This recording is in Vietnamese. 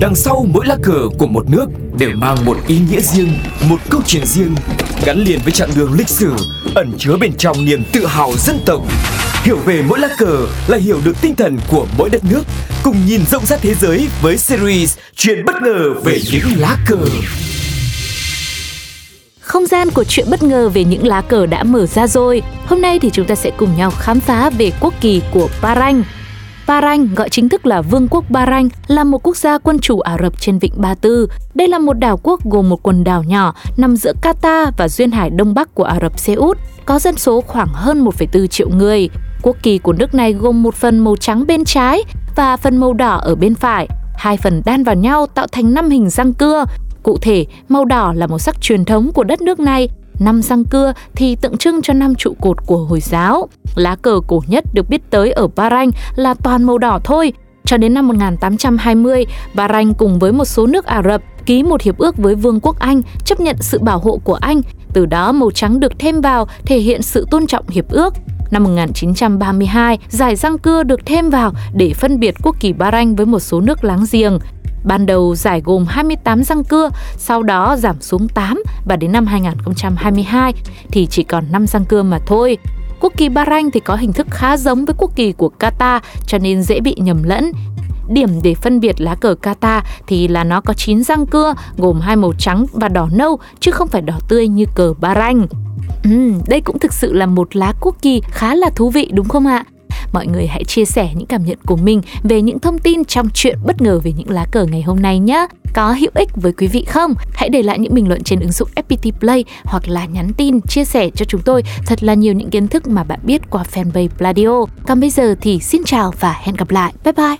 Đằng sau mỗi lá cờ của một nước đều mang một ý nghĩa riêng, một câu chuyện riêng, gắn liền với chặng đường lịch sử, ẩn chứa bên trong niềm tự hào dân tộc. Hiểu về mỗi lá cờ là hiểu được tinh thần của mỗi đất nước, cùng nhìn rộng rãi thế giới với series Chuyện bất ngờ về những lá cờ. Không gian của chuyện bất ngờ về những lá cờ đã mở ra rồi. Hôm nay thì chúng ta sẽ cùng nhau khám phá về quốc kỳ của Bahrain. Bahrain, gọi chính thức là Vương quốc Bahrain, là một quốc gia quân chủ Ả Rập trên vịnh Ba Tư. Đây là một đảo quốc gồm một quần đảo nhỏ nằm giữa Qatar và duyên hải đông bắc của Ả Rập Xê Út, có dân số khoảng hơn 1,4 triệu người. Quốc kỳ của nước này gồm một phần màu trắng bên trái và phần màu đỏ ở bên phải. Hai phần đan vào nhau tạo thành năm hình răng cưa. Cụ thể, màu đỏ là màu sắc truyền thống của đất nước này, năm răng cưa thì tượng trưng cho năm trụ cột của Hồi giáo. Lá cờ cổ nhất được biết tới ở Bahrain là toàn màu đỏ thôi. Cho đến năm 1820, Bahrain cùng với một số nước Ả Rập ký một hiệp ước với Vương quốc Anh chấp nhận sự bảo hộ của Anh. Từ đó màu trắng được thêm vào thể hiện sự tôn trọng hiệp ước. Năm 1932, giải răng cưa được thêm vào để phân biệt quốc kỳ Bahrain với một số nước láng giềng. Ban đầu giải gồm 28 răng cưa, sau đó giảm xuống 8 và đến năm 2022 thì chỉ còn 5 răng cưa mà thôi. Quốc kỳ Bahrain thì có hình thức khá giống với quốc kỳ của Qatar cho nên dễ bị nhầm lẫn. Điểm để phân biệt lá cờ Qatar thì là nó có 9 răng cưa gồm hai màu trắng và đỏ nâu chứ không phải đỏ tươi như cờ Bahrain. Ừ, đây cũng thực sự là một lá quốc kỳ khá là thú vị đúng không ạ? Mọi người hãy chia sẻ những cảm nhận của mình về những thông tin trong chuyện bất ngờ về những lá cờ ngày hôm nay nhé. Có hữu ích với quý vị không? Hãy để lại những bình luận trên ứng dụng FPT Play hoặc là nhắn tin chia sẻ cho chúng tôi thật là nhiều những kiến thức mà bạn biết qua fanpage Pladio. Còn bây giờ thì xin chào và hẹn gặp lại. Bye bye!